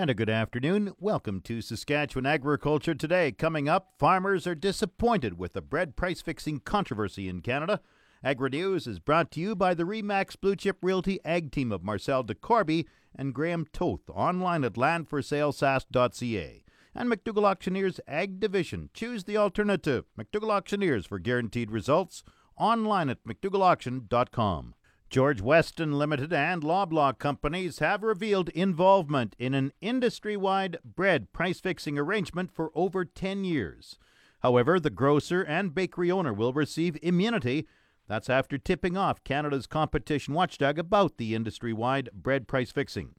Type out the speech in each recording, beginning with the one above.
And a good afternoon. Welcome to Saskatchewan Agriculture Today. Coming up, farmers are disappointed with the bread price fixing controversy in Canada. Agri News is brought to you by the Remax Blue Chip Realty Ag Team of Marcel DeCorby and Graham Toth, online at landforsalesas.ca. And McDougall Auctioneers Ag Division. Choose the alternative. McDougall Auctioneers for guaranteed results, online at mcdougallauction.com. George Weston Limited and Loblaw companies have revealed involvement in an industry wide bread price fixing arrangement for over 10 years. However, the grocer and bakery owner will receive immunity. That's after tipping off Canada's competition watchdog about the industry wide bread price fixing.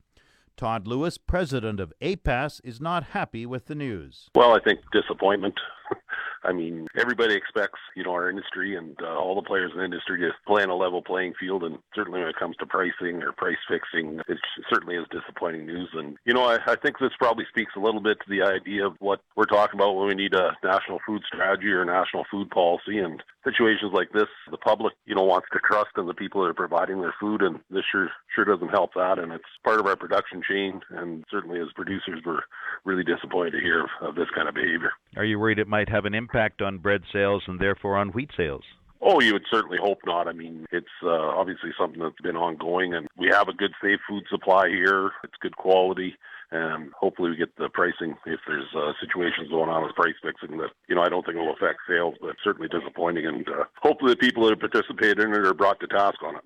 Todd Lewis, president of APAS, is not happy with the news. Well, I think disappointment. I mean, everybody expects, you know, our industry and uh, all the players in the industry to play on a level playing field. And certainly when it comes to pricing or price fixing, it certainly is disappointing news. And, you know, I, I think this probably speaks a little bit to the idea of what we're talking about when we need a national food strategy or national food policy. And situations like this, the public, you know, wants to trust in the people that are providing their food. And this sure, sure doesn't help that. And it's part of our production chain. And certainly as producers, we're really disappointed to hear of, of this kind of behavior. Are you worried it might have an impact on bread sales and therefore on wheat sales? Oh, you would certainly hope not. I mean, it's uh, obviously something that's been ongoing, and we have a good, safe food supply here. It's good quality, and hopefully we get the pricing if there's uh, situations going on with price fixing that you know I don't think will affect sales, but certainly disappointing. And uh, hopefully the people that have participated in it are brought to task on it.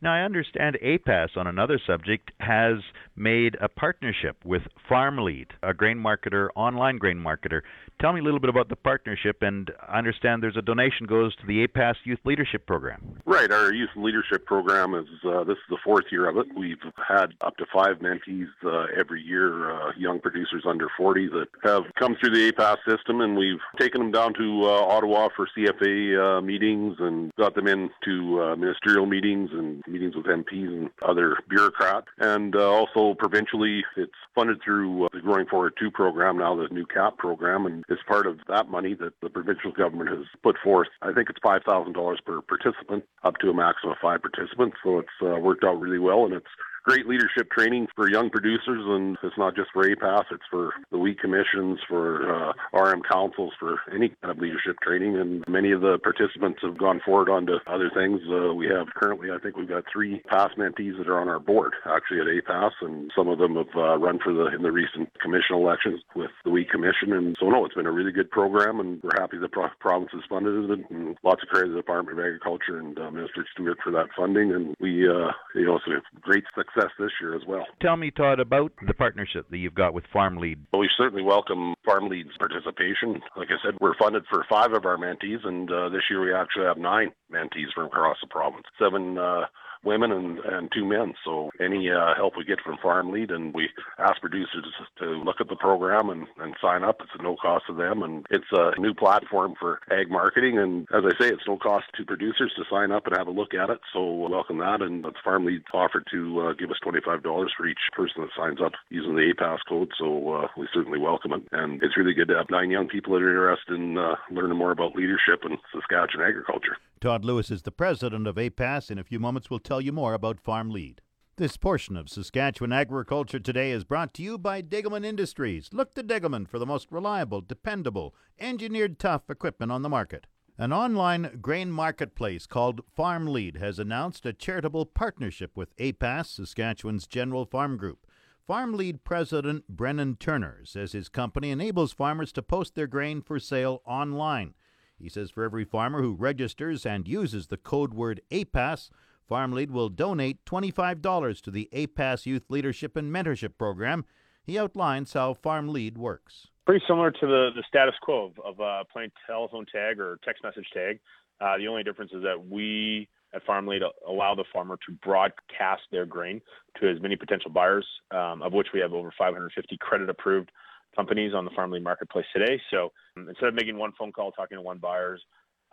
Now, I understand APAS on another subject has made a partnership with FarmLead, a grain marketer, online grain marketer. Tell me a little bit about the partnership, and I understand there's a donation goes to the APAS Youth Leadership Program. Right, our Youth Leadership Program is uh, this is the fourth year of it. We've had up to five mentees uh, every year, uh, young producers under 40 that have come through the APAS system, and we've taken them down to uh, Ottawa for CFA uh, meetings and got them into uh, ministerial meetings and meetings with MPs and other bureaucrats, and uh, also provincially, it's funded through uh, the Growing Forward 2 program, now the new CAP program, and it's part of that money that the provincial government has put forth. I think it's $5,000 per participant, up to a maximum of five participants. So it's uh, worked out really well, and it's great leadership training for young producers, and it's not just for APAS, it's for the wheat commissions, for uh, RM councils, for any kind of leadership training. And many of the participants have gone forward onto other things. Uh, we have currently, I think we've got three PAS mentees that are on our board actually at APAS, and some of them have uh, run for the in the recent commission elections with the wheat commission. And so, no, it's been a really good program, and we're happy the pro- province has funded it, and lots of credit to the Department of Agriculture and uh, Minister Stewart for that funding. And we, uh, you know, it's a great success success this year as well. Tell me, Todd, about the partnership that you've got with FarmLead. Well, we certainly welcome FarmLead's participation. Like I said, we're funded for five of our mentees, and uh, this year we actually have nine mentees from across the province. Seven uh, women and, and two men. So any uh, help we get from FarmLead, and we ask producers to look at the program and, and sign up. It's a no cost to them, and it's a new platform for ag marketing. And as I say, it's no cost to producers to sign up and have a look at it. So we welcome that, and the Farm FarmLead offered to uh, give us $25 for each person that signs up using the APAS code. So uh, we certainly welcome it, and it's really good to have nine young people that are interested in uh, learning more about leadership and Saskatchewan agriculture. Todd Lewis is the president of APAS. In a few moments, we'll tell you more about Farm Lead. This portion of Saskatchewan Agriculture Today is brought to you by Degelman Industries. Look to Degelman for the most reliable, dependable, engineered tough equipment on the market. An online grain marketplace called Farm Lead has announced a charitable partnership with APAS, Saskatchewan's General Farm Group. Farm Lead President Brennan Turner says his company enables farmers to post their grain for sale online. He says for every farmer who registers and uses the code word APAS, FarmLead will donate $25 to the APAS Youth Leadership and Mentorship Program. He outlines how FarmLead works. Pretty similar to the, the status quo of, of uh, playing telephone tag or text message tag. Uh, the only difference is that we at FarmLead allow the farmer to broadcast their grain to as many potential buyers, um, of which we have over 550 credit approved companies on the FarmLead marketplace today. So um, instead of making one phone call, talking to one buyers,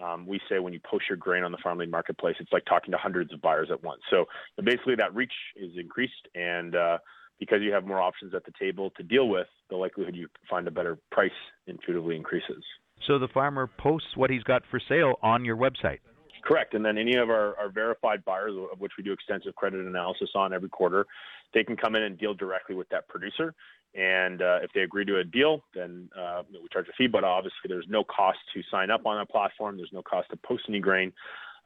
um, we say when you post your grain on the FarmLead marketplace, it's like talking to hundreds of buyers at once. So basically, that reach is increased, and uh, because you have more options at the table to deal with, the likelihood you find a better price intuitively increases. So the farmer posts what he's got for sale on your website. Correct. And then any of our, our verified buyers, of which we do extensive credit analysis on every quarter, they can come in and deal directly with that producer. And uh, if they agree to a deal, then uh, we charge a fee. But obviously, there's no cost to sign up on our platform. There's no cost to post any grain.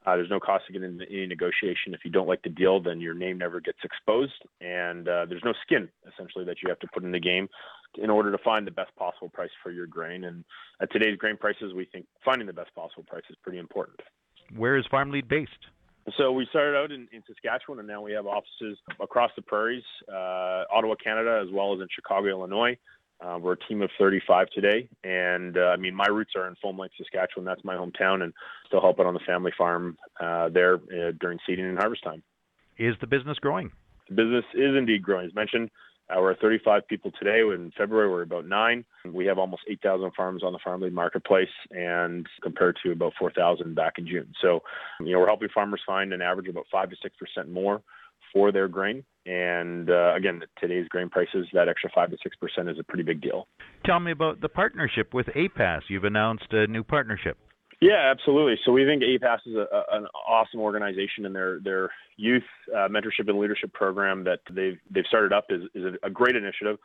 Uh, there's no cost to get into any negotiation. If you don't like the deal, then your name never gets exposed, and uh, there's no skin essentially that you have to put in the game in order to find the best possible price for your grain. And at today's grain prices, we think finding the best possible price is pretty important. Where is FarmLead based? So we started out in, in Saskatchewan, and now we have offices across the prairies, uh, Ottawa, Canada, as well as in Chicago, Illinois. Uh, we're a team of 35 today, and uh, I mean, my roots are in Foam Lake, Saskatchewan. That's my hometown, and still help out on the family farm uh, there uh, during seeding and harvest time. Is the business growing? The business is indeed growing. As mentioned, we're 35 people today. In February, we're about nine. We have almost 8,000 farms on the Farm Lead marketplace, and compared to about 4,000 back in June. So, you know, we're helping farmers find an average of about five to six percent more for their grain. And uh, again, today's grain prices, that extra five to six percent is a pretty big deal. Tell me about the partnership with APAS. You've announced a new partnership. Yeah, absolutely. So we think APAS is a, a, an awesome organization, and their their youth uh, mentorship and leadership program that they've they've started up is, is a, a great initiative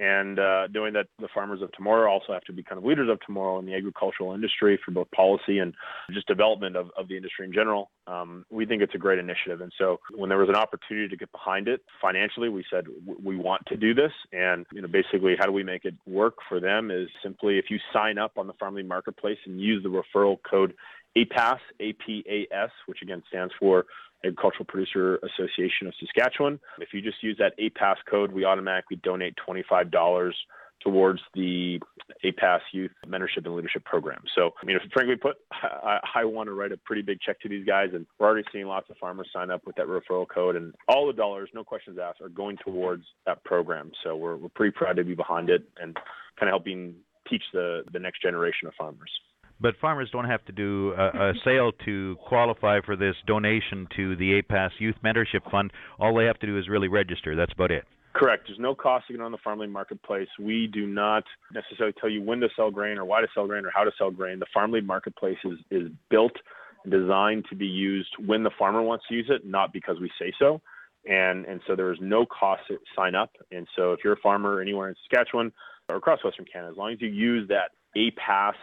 and uh, knowing that the farmers of tomorrow also have to be kind of leaders of tomorrow in the agricultural industry for both policy and just development of, of the industry in general, um, we think it's a great initiative. And so when there was an opportunity to get behind it financially, we said we want to do this. And you know, basically, how do we make it work for them? Is simply if you sign up on the Farm Lead Marketplace and use the referral code APAS, APAS, which again stands for Agricultural Producer Association of Saskatchewan. If you just use that APAS code, we automatically donate $25 towards the APAS Youth Mentorship and Leadership Program. So, I mean, frankly put, I, I, want to write a pretty big check to these guys, and we're already seeing lots of farmers sign up with that referral code, and all the dollars, no questions asked, are going towards that program. So, we're, we're pretty proud to be behind it and kind of helping teach the, the next generation of farmers. But farmers don't have to do a, a sale to qualify for this donation to the APAS Youth Mentorship Fund. All they have to do is really register. That's about it. Correct. There's no cost to get on the Farm Lead Marketplace. We do not necessarily tell you when to sell grain or why to sell grain or how to sell grain. The Farm Lead Marketplace is, is built and designed to be used when the farmer wants to use it, not because we say so. And and so there is no cost to sign up. And so if you're a farmer anywhere in Saskatchewan or across Western Canada, as long as you use that APAS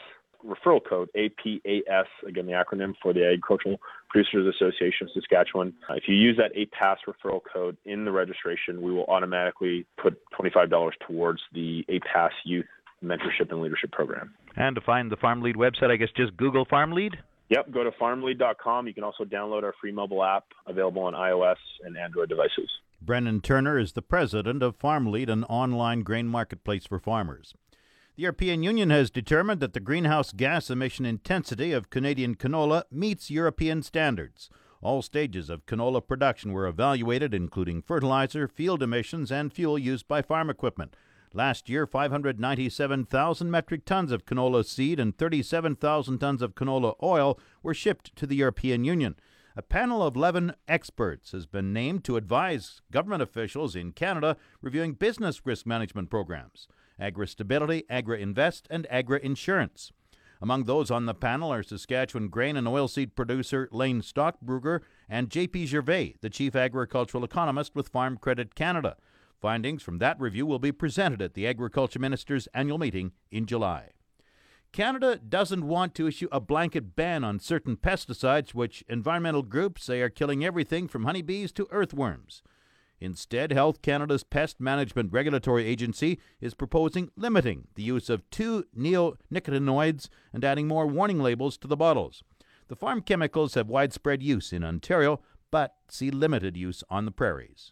referral code, APAS, again, the acronym for the Agricultural Producers Association of Saskatchewan. If you use that APAS referral code in the registration, we will automatically put $25 towards the APAS Youth Mentorship and Leadership Program. And to find the Farm Lead website, I guess just Google Farm Lead? Yep, go to farmlead.com. You can also download our free mobile app available on iOS and Android devices. Brennan Turner is the president of Farm Lead, an online grain marketplace for farmers. The European Union has determined that the greenhouse gas emission intensity of Canadian canola meets European standards. All stages of canola production were evaluated, including fertilizer, field emissions, and fuel used by farm equipment. Last year, 597,000 metric tons of canola seed and 37,000 tons of canola oil were shipped to the European Union. A panel of 11 experts has been named to advise government officials in Canada reviewing business risk management programs. Agri Stability, Agri Invest, and Agri Insurance. Among those on the panel are Saskatchewan grain and oilseed producer Lane Stockbrugger and J.P. Gervais, the chief agricultural economist with Farm Credit Canada. Findings from that review will be presented at the Agriculture Minister's annual meeting in July. Canada doesn't want to issue a blanket ban on certain pesticides, which environmental groups say are killing everything from honeybees to earthworms. Instead, Health Canada's Pest Management Regulatory Agency is proposing limiting the use of two neonicotinoids and adding more warning labels to the bottles. The farm chemicals have widespread use in Ontario, but see limited use on the prairies.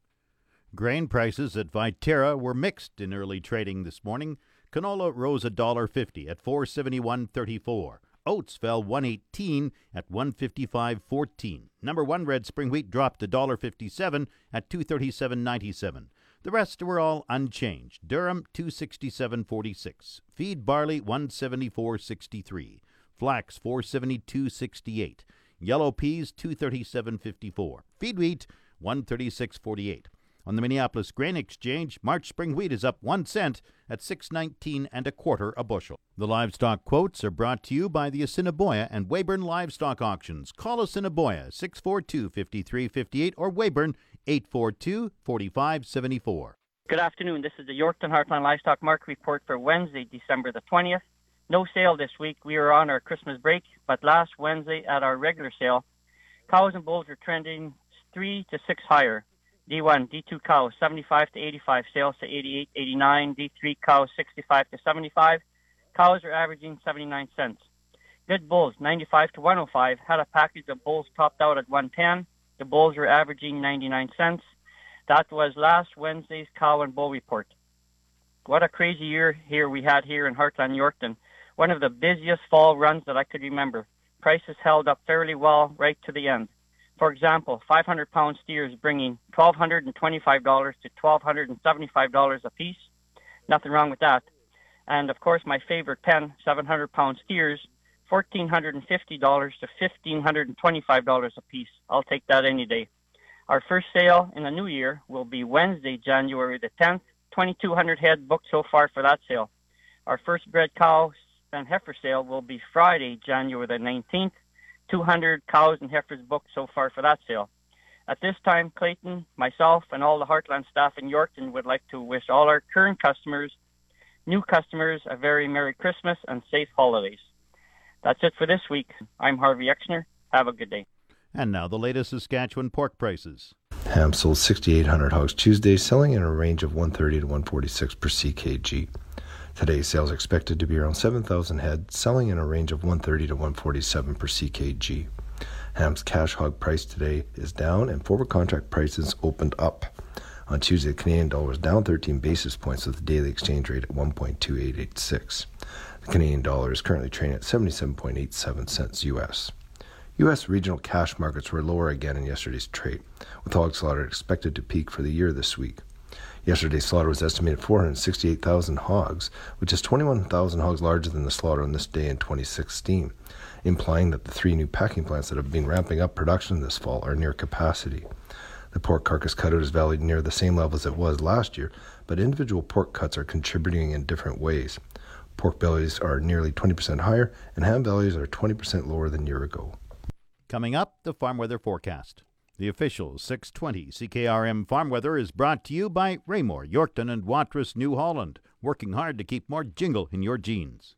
Grain prices at Viterra were mixed in early trading this morning. Canola rose $1.50 at 471.34. Oats fell 118 at 155.14. Number 1 red spring wheat dropped $1.57 at 237.97. The rest were all unchanged. Durum 267.46, feed barley 174.63, flax 472.68, yellow peas 237.54, feed wheat 136.48. On the Minneapolis Grain Exchange, March spring wheat is up 1 cent at 6.19 and a quarter a bushel. The livestock quotes are brought to you by the Assiniboia and Weyburn Livestock Auctions. Call Assiniboia 642-5358 or Weyburn 842-4574. Good afternoon. This is the Yorkton Heartland Livestock Market Report for Wednesday, December the 20th. No sale this week. We were on our Christmas break, but last Wednesday at our regular sale, cows and bulls were trending 3 to 6 higher. D1, D2 cows 75 to 85, sales to 88, 89. D3 cows 65 to 75. Cows are averaging 79 cents. Good bulls 95 to 105 had a package of bulls topped out at 110. The bulls were averaging 99 cents. That was last Wednesday's cow and bull report. What a crazy year here we had here in Heartland, Yorkton. One of the busiest fall runs that I could remember. Prices held up fairly well right to the end. For example, 500 pound steers bringing $1,225 to $1,275 a piece. Nothing wrong with that. And of course, my favorite pen, 700 pound steers, $1,450 to $1,525 a piece. I'll take that any day. Our first sale in the new year will be Wednesday, January the 10th. 2,200 head booked so far for that sale. Our first bred cow and heifer sale will be Friday, January the 19th. 200 cows and heifers booked so far for that sale. At this time, Clayton, myself, and all the Heartland staff in Yorkton would like to wish all our current customers, new customers, a very Merry Christmas and safe holidays. That's it for this week. I'm Harvey Exner. Have a good day. And now the latest Saskatchewan pork prices. Ham sold 6,800 hogs Tuesday, selling in a range of 130 to 146 per ckg. Today's sales expected to be around 7,000 head, selling in a range of 130 to 147 per ckg. Ham's cash hog price today is down, and forward contract prices opened up. On Tuesday, the Canadian dollar was down 13 basis points with the daily exchange rate at 1.2886. The Canadian dollar is currently trading at 77.87 cents US. U.S. regional cash markets were lower again in yesterday's trade, with hog slaughter expected to peak for the year this week. Yesterday's slaughter was estimated at 468,000 hogs, which is 21,000 hogs larger than the slaughter on this day in 2016, implying that the three new packing plants that have been ramping up production this fall are near capacity. The pork carcass cutout is valued near the same level as it was last year, but individual pork cuts are contributing in different ways. Pork bellies are nearly 20% higher, and ham bellies are 20% lower than year ago. Coming up, the farm weather forecast. The official 620 CKRM Farm Weather is brought to you by Raymore, Yorkton, and Watrous, New Holland, working hard to keep more jingle in your jeans.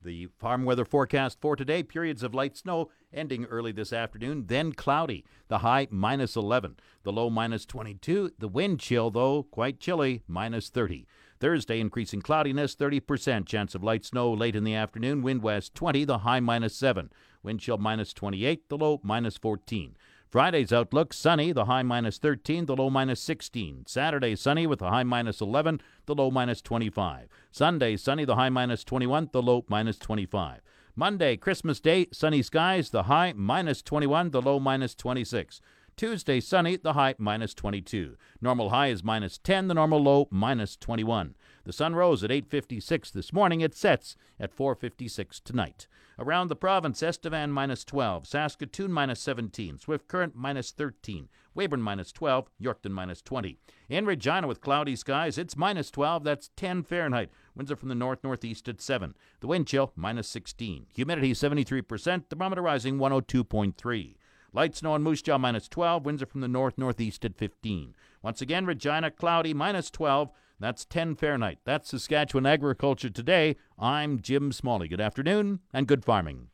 The farm weather forecast for today periods of light snow ending early this afternoon, then cloudy. The high minus 11, the low minus 22. The wind chill, though, quite chilly, minus 30. Thursday, increasing cloudiness, 30% chance of light snow late in the afternoon, wind west 20, the high minus 7. Wind chill minus 28, the low minus 14. Friday's outlook sunny, the high minus 13, the low minus 16. Saturday sunny with the high minus 11, the low minus 25. Sunday sunny, the high minus 21, the low minus 25. Monday, Christmas Day, sunny skies, the high minus 21, the low minus 26. Tuesday, sunny, the high minus 22. Normal high is minus 10, the normal low minus 21. The sun rose at 8.56 this morning. It sets at 4.56 tonight. Around the province, Estevan minus 12, Saskatoon minus 17, Swift Current minus 13, Weyburn minus 12, Yorkton minus 20. In Regina with cloudy skies, it's minus 12, that's 10 Fahrenheit. Winds are from the north northeast at 7. The wind chill minus 16. Humidity 73%, thermometer rising 102.3. Light snow in Moose Jaw minus 12. Winds are from the north northeast at 15. Once again, Regina cloudy minus 12. That's 10 Fahrenheit. That's Saskatchewan Agriculture Today. I'm Jim Smalley. Good afternoon and good farming.